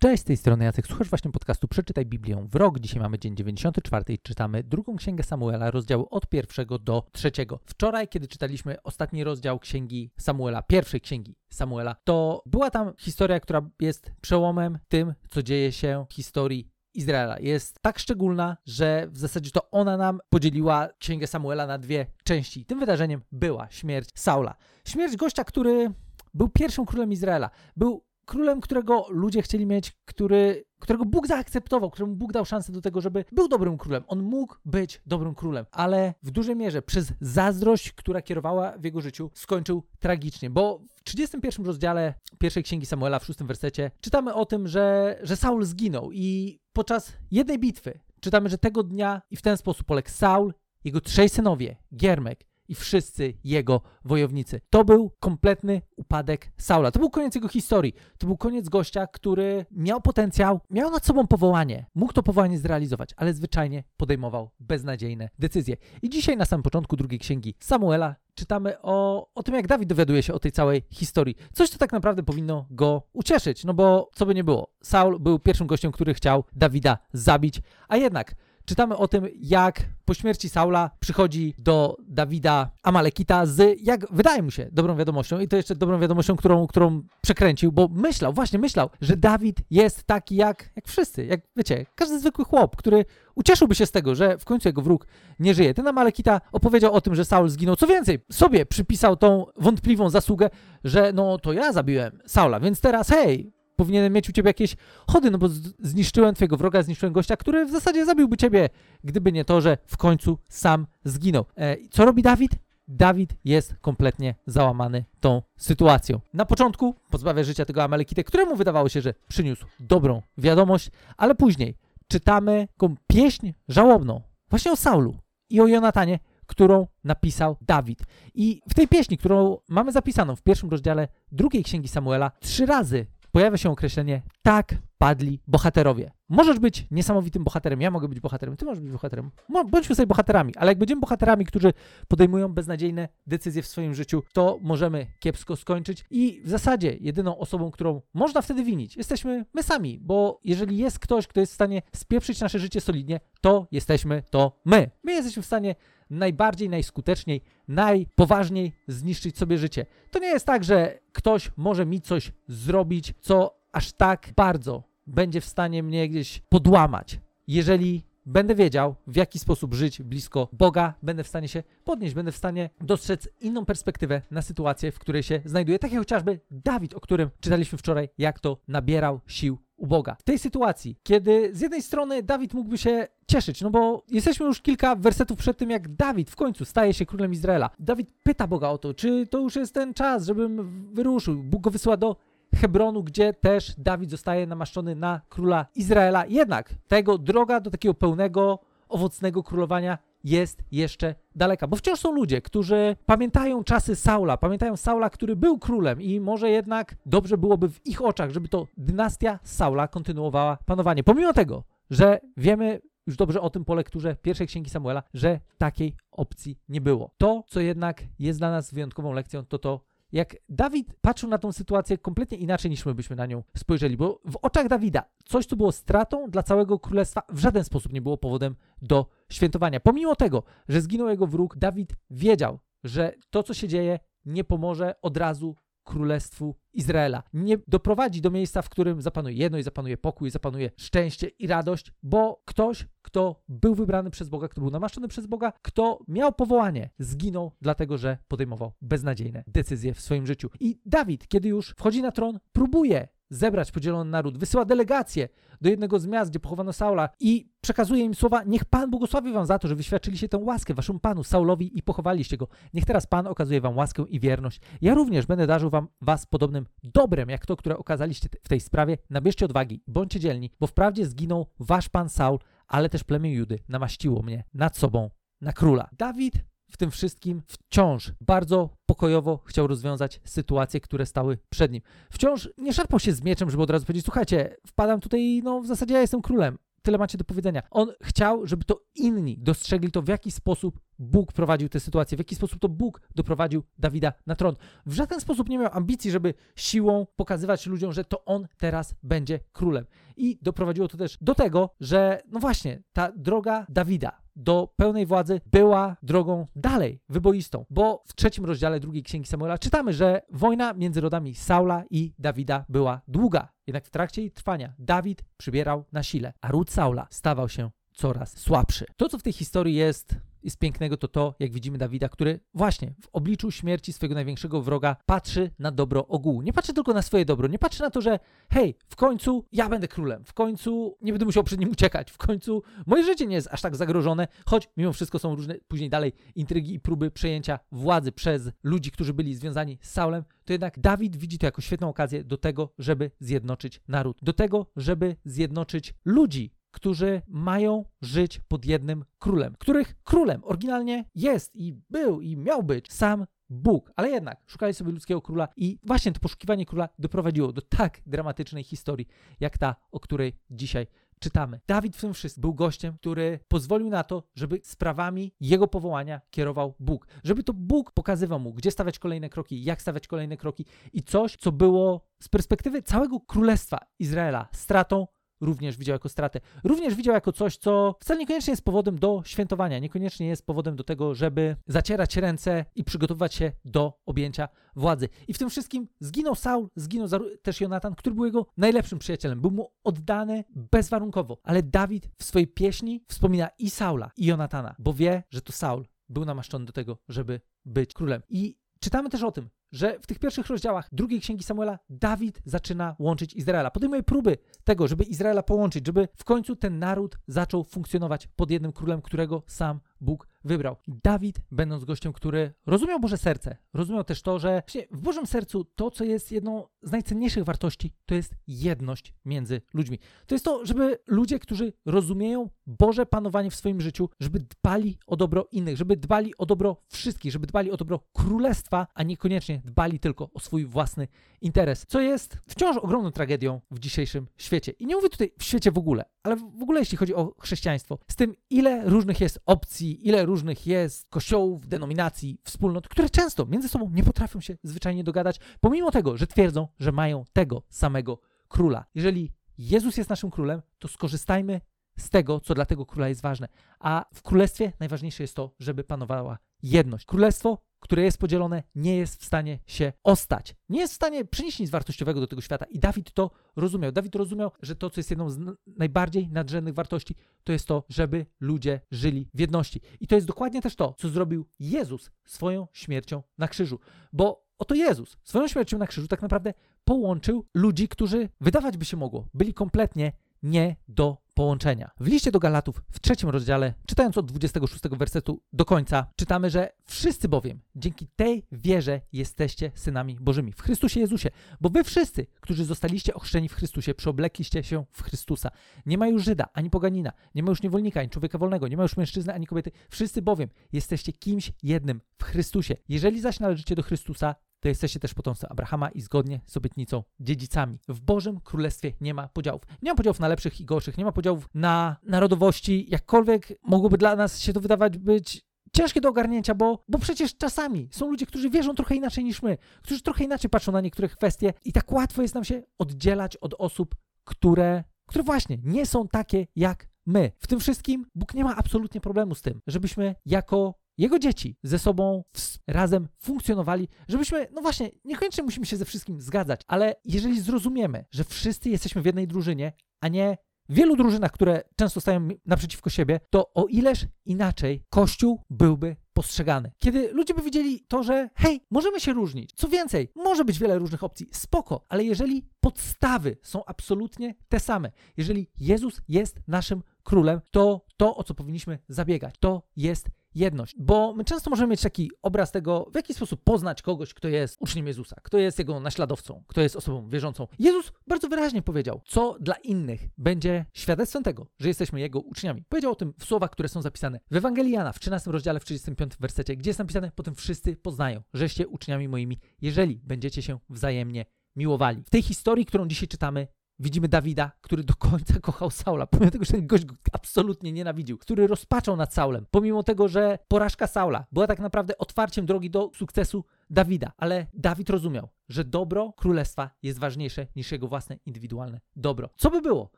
Cześć, z tej strony Jacek. Słuchasz właśnie podcastu Przeczytaj Biblię w rok. Dzisiaj mamy dzień 94 i czytamy drugą księgę Samuela, rozdziału od pierwszego do trzeciego. Wczoraj, kiedy czytaliśmy ostatni rozdział księgi Samuela, pierwszej księgi Samuela, to była tam historia, która jest przełomem tym, co dzieje się w historii Izraela. Jest tak szczególna, że w zasadzie to ona nam podzieliła księgę Samuela na dwie części. Tym wydarzeniem była śmierć Saula. Śmierć gościa, który był pierwszym królem Izraela. Był królem, którego ludzie chcieli mieć, który, którego Bóg zaakceptował, któremu Bóg dał szansę do tego, żeby był dobrym królem. On mógł być dobrym królem, ale w dużej mierze przez zazdrość, która kierowała w jego życiu, skończył tragicznie, bo w 31 rozdziale pierwszej księgi Samuela, w szóstym wersecie, czytamy o tym, że, że Saul zginął i podczas jednej bitwy czytamy, że tego dnia i w ten sposób poległ Saul, jego trzej synowie, Giermek, i wszyscy jego wojownicy. To był kompletny upadek Saula. To był koniec jego historii. To był koniec gościa, który miał potencjał, miał nad sobą powołanie, mógł to powołanie zrealizować, ale zwyczajnie podejmował beznadziejne decyzje. I dzisiaj na samym początku drugiej księgi Samuela czytamy o, o tym, jak Dawid dowiaduje się o tej całej historii. Coś, co tak naprawdę powinno go ucieszyć, no bo co by nie było, Saul był pierwszym gościem, który chciał Dawida zabić, a jednak czytamy o tym, jak po śmierci Saula przychodzi do Dawida Amalekita z, jak wydaje mu się, dobrą wiadomością i to jeszcze dobrą wiadomością, którą, którą przekręcił, bo myślał, właśnie myślał, że Dawid jest taki jak, jak wszyscy, jak wiecie, każdy zwykły chłop, który ucieszyłby się z tego, że w końcu jego wróg nie żyje. Ten Amalekita opowiedział o tym, że Saul zginął. Co więcej, sobie przypisał tą wątpliwą zasługę, że no to ja zabiłem Saula, więc teraz hej, powinienem mieć u ciebie jakieś chody, no bo zniszczyłem twojego wroga, zniszczyłem gościa, który w zasadzie zabiłby ciebie, gdyby nie to, że w końcu sam zginął. E, co robi Dawid? Dawid jest kompletnie załamany tą sytuacją. Na początku pozbawia życia tego Amalekite, któremu wydawało się, że przyniósł dobrą wiadomość, ale później czytamy taką pieśń żałobną właśnie o Saulu i o Jonatanie, którą napisał Dawid. I w tej pieśni, którą mamy zapisaną w pierwszym rozdziale drugiej księgi Samuela, trzy razy pojawia się określenie tak padli bohaterowie. Możesz być niesamowitym bohaterem, ja mogę być bohaterem, ty możesz być bohaterem. Bądźmy sobie bohaterami, ale jak będziemy bohaterami, którzy podejmują beznadziejne decyzje w swoim życiu, to możemy kiepsko skończyć i w zasadzie jedyną osobą, którą można wtedy winić, jesteśmy my sami, bo jeżeli jest ktoś, kto jest w stanie spieprzyć nasze życie solidnie, to jesteśmy to my. My jesteśmy w stanie najbardziej, najskuteczniej, najpoważniej zniszczyć sobie życie. To nie jest tak, że ktoś może mi coś zrobić, co aż tak bardzo będzie w stanie mnie gdzieś podłamać. Jeżeli będę wiedział, w jaki sposób żyć blisko Boga, będę w stanie się podnieść, będę w stanie dostrzec inną perspektywę na sytuację, w której się znajduję. Tak jak chociażby Dawid, o którym czytaliśmy wczoraj, jak to nabierał sił u Boga. W tej sytuacji, kiedy z jednej strony Dawid mógłby się cieszyć, no bo jesteśmy już kilka wersetów przed tym, jak Dawid w końcu staje się królem Izraela. Dawid pyta Boga o to, czy to już jest ten czas, żebym wyruszył. Bóg go wysyła do Hebronu, gdzie też Dawid zostaje namaszczony na króla Izraela. Jednak tego droga do takiego pełnego, owocnego królowania jest jeszcze daleka, bo wciąż są ludzie, którzy pamiętają czasy Saula, pamiętają Saula, który był królem i może jednak dobrze byłoby w ich oczach, żeby to dynastia Saula kontynuowała panowanie. Pomimo tego, że wiemy już dobrze o tym po lekturze pierwszej księgi Samuela, że takiej opcji nie było. To, co jednak jest dla nas wyjątkową lekcją, to to, jak Dawid patrzył na tą sytuację kompletnie inaczej niż my byśmy na nią spojrzeli, bo w oczach Dawida coś, co było stratą dla całego królestwa, w żaden sposób nie było powodem do świętowania. Pomimo tego, że zginął jego wróg, Dawid wiedział, że to, co się dzieje, nie pomoże od razu królestwu Izraela. Nie doprowadzi do miejsca, w którym zapanuje jedność, zapanuje pokój, zapanuje szczęście i radość, bo ktoś, kto był wybrany przez Boga, kto był namaszczony przez Boga, kto miał powołanie, zginął dlatego, że podejmował beznadziejne decyzje w swoim życiu. I Dawid, kiedy już wchodzi na tron, próbuje zebrać podzielony naród, wysyła delegację do jednego z miast, gdzie pochowano Saula i przekazuje im słowa, niech Pan błogosławi wam za to, że wyświadczyliście tę łaskę waszemu Panu Saulowi i pochowaliście go. Niech teraz Pan okazuje wam łaskę i wierność. Ja również będę darzył wam was podobnym dobrem, jak to, które okazaliście w tej sprawie. Nabierzcie odwagi, bądźcie dzielni, bo wprawdzie zginął wasz Pan Saul, ale też plemię Judy namaściło mnie nad sobą na króla. Dawid w tym wszystkim wciąż bardzo pokojowo chciał rozwiązać sytuacje, które stały przed nim. Wciąż nie szarpał się z mieczem, żeby od razu powiedzieć: Słuchajcie, wpadam tutaj, no w zasadzie ja jestem królem. Tyle macie do powiedzenia. On chciał, żeby to inni dostrzegli to, w jaki sposób Bóg prowadził tę sytuację, w jaki sposób to Bóg doprowadził Dawida na tron. W żaden sposób nie miał ambicji, żeby siłą pokazywać ludziom, że to on teraz będzie królem. I doprowadziło to też do tego, że no właśnie, ta droga Dawida, do pełnej władzy była drogą dalej, wyboistą, bo w trzecim rozdziale drugiej księgi Samuela czytamy, że wojna między rodami Saula i Dawida była długa. Jednak w trakcie jej trwania Dawid przybierał na sile, a ród Saula stawał się coraz słabszy. To, co w tej historii jest i z pięknego to to, jak widzimy Dawida, który właśnie w obliczu śmierci swojego największego wroga patrzy na dobro ogółu. Nie patrzy tylko na swoje dobro, nie patrzy na to, że hej, w końcu ja będę królem, w końcu nie będę musiał przed nim uciekać, w końcu moje życie nie jest aż tak zagrożone, choć mimo wszystko są różne później dalej intrygi i próby przejęcia władzy przez ludzi, którzy byli związani z Saulem, to jednak Dawid widzi to jako świetną okazję do tego, żeby zjednoczyć naród, do tego, żeby zjednoczyć ludzi, którzy mają żyć pod jednym królem, których królem oryginalnie jest i był i miał być sam Bóg, ale jednak szukali sobie ludzkiego króla i właśnie to poszukiwanie króla doprowadziło do tak dramatycznej historii, jak ta, o której dzisiaj czytamy. Dawid w tym wszystkim był gościem, który pozwolił na to, żeby sprawami jego powołania kierował Bóg. Żeby to Bóg pokazywał mu, gdzie stawiać kolejne kroki, jak stawiać kolejne kroki i coś, co było z perspektywy całego królestwa Izraela stratą, również widział jako stratę. Również widział jako coś, co wcale niekoniecznie jest powodem do świętowania, niekoniecznie jest powodem do tego, żeby zacierać ręce i przygotowywać się do objęcia władzy. I w tym wszystkim zginął Saul, zginął też Jonatan, który był jego najlepszym przyjacielem. Był mu oddany bezwarunkowo. Ale Dawid w swojej pieśni wspomina i Saula, i Jonatana, bo wie, że to Saul był namaszczony do tego, żeby być królem. I czytamy też o tym, że w tych pierwszych rozdziałach drugiej księgi Samuela Dawid zaczyna łączyć Izraela. Podejmuje próby tego, żeby Izraela połączyć, żeby w końcu ten naród zaczął funkcjonować pod jednym królem, którego sam Bóg wybrał. Dawid, będąc gościem, który rozumiał Boże serce, rozumiał też to, że w Bożym sercu to, co jest jedną z najcenniejszych wartości, to jest jedność między ludźmi. To jest to, żeby ludzie, którzy rozumieją Boże panowanie w swoim życiu, żeby dbali o dobro innych, żeby dbali o dobro wszystkich, żeby dbali o dobro królestwa, a niekoniecznie dbali tylko o swój własny interes, co jest wciąż ogromną tragedią w dzisiejszym świecie. I nie mówię tutaj w świecie w ogóle, ale w ogóle jeśli chodzi o chrześcijaństwo, z tym ile różnych jest opcji, ile różnych jest kościołów, denominacji, wspólnot, które często między sobą nie potrafią się zwyczajnie dogadać, pomimo tego, że twierdzą, że mają tego samego króla. Jeżeli Jezus jest naszym królem, to skorzystajmy z tego, co dla tego króla jest ważne. A w królestwie najważniejsze jest to, żeby panowała jedność. Królestwo które jest podzielone, nie jest w stanie się ostać. Nie jest w stanie przynieść nic wartościowego do tego świata. I Dawid to rozumiał. Dawid rozumiał, że to, co jest jedną z najbardziej nadrzędnych wartości, to jest to, żeby ludzie żyli w jedności. I to jest dokładnie też to, co zrobił Jezus swoją śmiercią na krzyżu. Bo oto Jezus swoją śmiercią na krzyżu tak naprawdę połączył ludzi, którzy wydawać by się mogło, byli kompletnie nie do połączenia. W liście do Galatów w trzecim rozdziale, czytając od 26 wersetu do końca, czytamy, że wszyscy bowiem dzięki tej wierze jesteście synami Bożymi w Chrystusie Jezusie, bo wy wszyscy, którzy zostaliście ochrzczeni w Chrystusie, przeoblekliście się w Chrystusa. Nie ma już Żyda, ani poganina, nie ma już niewolnika, ani człowieka wolnego, nie ma już mężczyzny, ani kobiety. Wszyscy bowiem jesteście kimś jednym w Chrystusie. Jeżeli zaś należycie do Chrystusa, to jesteście też potomstwem Abrahama i zgodnie z obietnicą dziedzicami. W Bożym Królestwie nie ma podziałów. Nie ma podziałów na lepszych i gorszych, nie ma podziałów na narodowości, jakkolwiek mogłoby dla nas się to wydawać być ciężkie do ogarnięcia, bo, bo przecież czasami są ludzie, którzy wierzą trochę inaczej niż my, którzy trochę inaczej patrzą na niektóre kwestie i tak łatwo jest nam się oddzielać od osób, które, które właśnie nie są takie jak my. W tym wszystkim Bóg nie ma absolutnie problemu z tym, żebyśmy jako jego dzieci ze sobą razem funkcjonowali, żebyśmy, no właśnie, niekoniecznie musimy się ze wszystkim zgadzać, ale jeżeli zrozumiemy, że wszyscy jesteśmy w jednej drużynie, a nie w wielu drużynach, które często stają naprzeciwko siebie, to o ileż inaczej Kościół byłby postrzegany. Kiedy ludzie by widzieli to, że hej, możemy się różnić. Co więcej, może być wiele różnych opcji, spoko, ale jeżeli podstawy są absolutnie te same, jeżeli Jezus jest naszym królem, to to, o co powinniśmy zabiegać, to jest jedność. Bo my często możemy mieć taki obraz tego, w jaki sposób poznać kogoś, kto jest uczniem Jezusa, kto jest jego naśladowcą, kto jest osobą wierzącą. Jezus bardzo wyraźnie powiedział, co dla innych będzie świadectwem tego, że jesteśmy jego uczniami. Powiedział o tym w słowach, które są zapisane w Ewangelii Jana w 13 rozdziale, w 35 wersecie, gdzie jest napisane, potem wszyscy poznają, żeście uczniami moimi, jeżeli będziecie się wzajemnie miłowali. W tej historii, którą dzisiaj czytamy, widzimy Dawida, który do końca kochał Saula, pomimo tego, że gość go absolutnie nienawidził, który rozpaczał nad Saulem, pomimo tego, że porażka Saula była tak naprawdę otwarciem drogi do sukcesu Dawida. Ale Dawid rozumiał, że dobro królestwa jest ważniejsze niż jego własne indywidualne dobro. Co by było,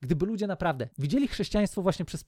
gdyby ludzie naprawdę widzieli chrześcijaństwo właśnie przez,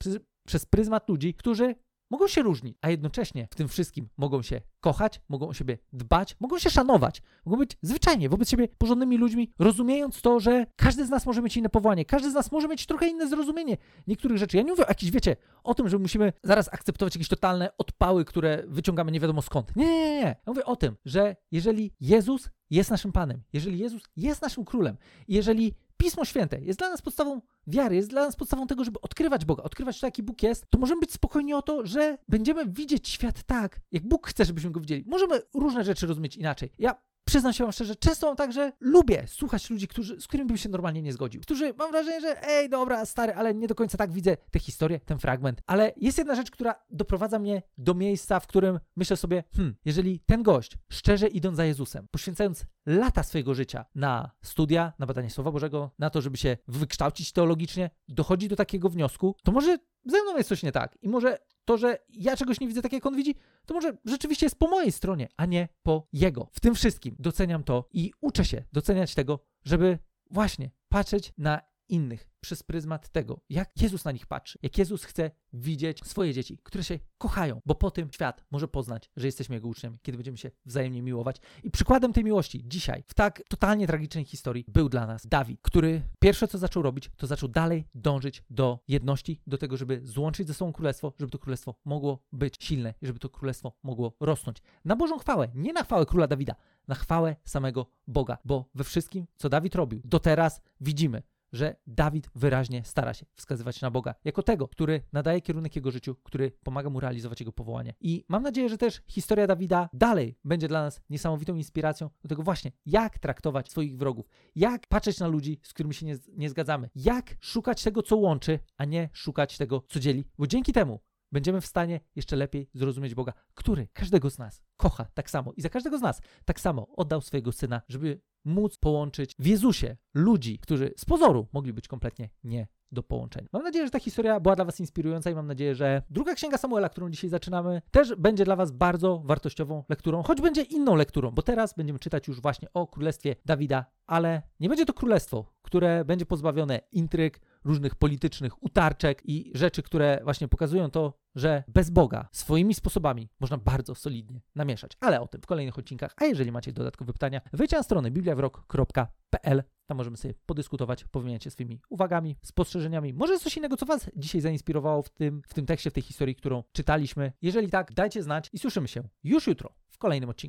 przez pryzmat ludzi, którzy mogą się różnić, a jednocześnie w tym wszystkim mogą się kochać, mogą o siebie dbać, mogą się szanować, mogą być zwyczajnie wobec siebie porządnymi ludźmi, rozumiejąc to, że każdy z nas może mieć inne powołanie, każdy z nas może mieć trochę inne zrozumienie niektórych rzeczy. Ja nie mówię o jakiś, wiecie, o tym, że musimy zaraz akceptować jakieś totalne odpały, które wyciągamy nie wiadomo skąd. Nie, nie, nie. Ja mówię o tym, że jeżeli Jezus jest naszym Panem, jeżeli Jezus jest naszym Królem, jeżeli Pismo Święte jest dla nas podstawą wiary, jest dla nas podstawą tego, żeby odkrywać Boga, odkrywać to, jaki Bóg jest, to możemy być spokojni o to, że będziemy widzieć świat tak, jak Bóg chce, żebyśmy go widzieli. Możemy różne rzeczy rozumieć inaczej. Ja przyznam się wam szczerze, często mam tak, że lubię słuchać ludzi, którzy, z którymi bym się normalnie nie zgodził. Którzy mam wrażenie, że ej, dobra, stary, ale nie do końca tak widzę tę historię, ten fragment. Ale jest jedna rzecz, która doprowadza mnie do miejsca, w którym myślę sobie, hmm, jeżeli ten gość, szczerze idąc za Jezusem, poświęcając lata swojego życia na studia, na badanie Słowa Bożego, na to, żeby się wykształcić teologicznie, dochodzi do takiego wniosku, to może ze mną jest coś nie tak. I może to, że ja czegoś nie widzę tak, jak on widzi, to może rzeczywiście jest po mojej stronie, a nie po jego. W tym wszystkim doceniam to i uczę się doceniać tego, żeby właśnie patrzeć na innych przez pryzmat tego, jak Jezus na nich patrzy, jak Jezus chce widzieć swoje dzieci, które się kochają, bo po tym świat może poznać, że jesteśmy Jego uczniami, kiedy będziemy się wzajemnie miłować. I przykładem tej miłości dzisiaj, w tak totalnie tragicznej historii, był dla nas Dawid, który pierwsze co zaczął robić, to zaczął dalej dążyć do jedności, do tego, żeby złączyć ze sobą królestwo, żeby to królestwo mogło być silne i żeby to królestwo mogło rosnąć. Na Bożą chwałę, nie na chwałę króla Dawida, na chwałę samego Boga, bo we wszystkim, co Dawid robił, do teraz widzimy, że Dawid wyraźnie stara się wskazywać na Boga jako tego, który nadaje kierunek jego życiu, który pomaga mu realizować jego powołanie. I mam nadzieję, że też historia Dawida dalej będzie dla nas niesamowitą inspiracją do tego właśnie, jak traktować swoich wrogów, jak patrzeć na ludzi, z którymi się nie, nie zgadzamy, jak szukać tego, co łączy, a nie szukać tego, co dzieli, bo dzięki temu będziemy w stanie jeszcze lepiej zrozumieć Boga, który każdego z nas kocha tak samo i za każdego z nas tak samo oddał swojego syna, żeby móc połączyć w Jezusie ludzi, którzy z pozoru mogli być kompletnie nie do połączenia. Mam nadzieję, że ta historia była dla Was inspirująca i mam nadzieję, że druga księga Samuela, którą dzisiaj zaczynamy, też będzie dla Was bardzo wartościową lekturą, choć będzie inną lekturą, bo teraz będziemy czytać już właśnie o królestwie Dawida, ale nie będzie to królestwo, które będzie pozbawione intryg, różnych politycznych utarczek i rzeczy, które właśnie pokazują to, że bez Boga swoimi sposobami można bardzo solidnie namieszać. Ale o tym w kolejnych odcinkach. A jeżeli macie dodatkowe pytania, wejdźcie na stronę bibliawrok.pl. Tam możemy sobie podyskutować, powymieniać się swoimi uwagami, spostrzeżeniami. Może coś innego, co Was dzisiaj zainspirowało w tym, w tym tekście, w tej historii, którą czytaliśmy. Jeżeli tak, dajcie znać i słyszymy się już jutro w kolejnym odcinku.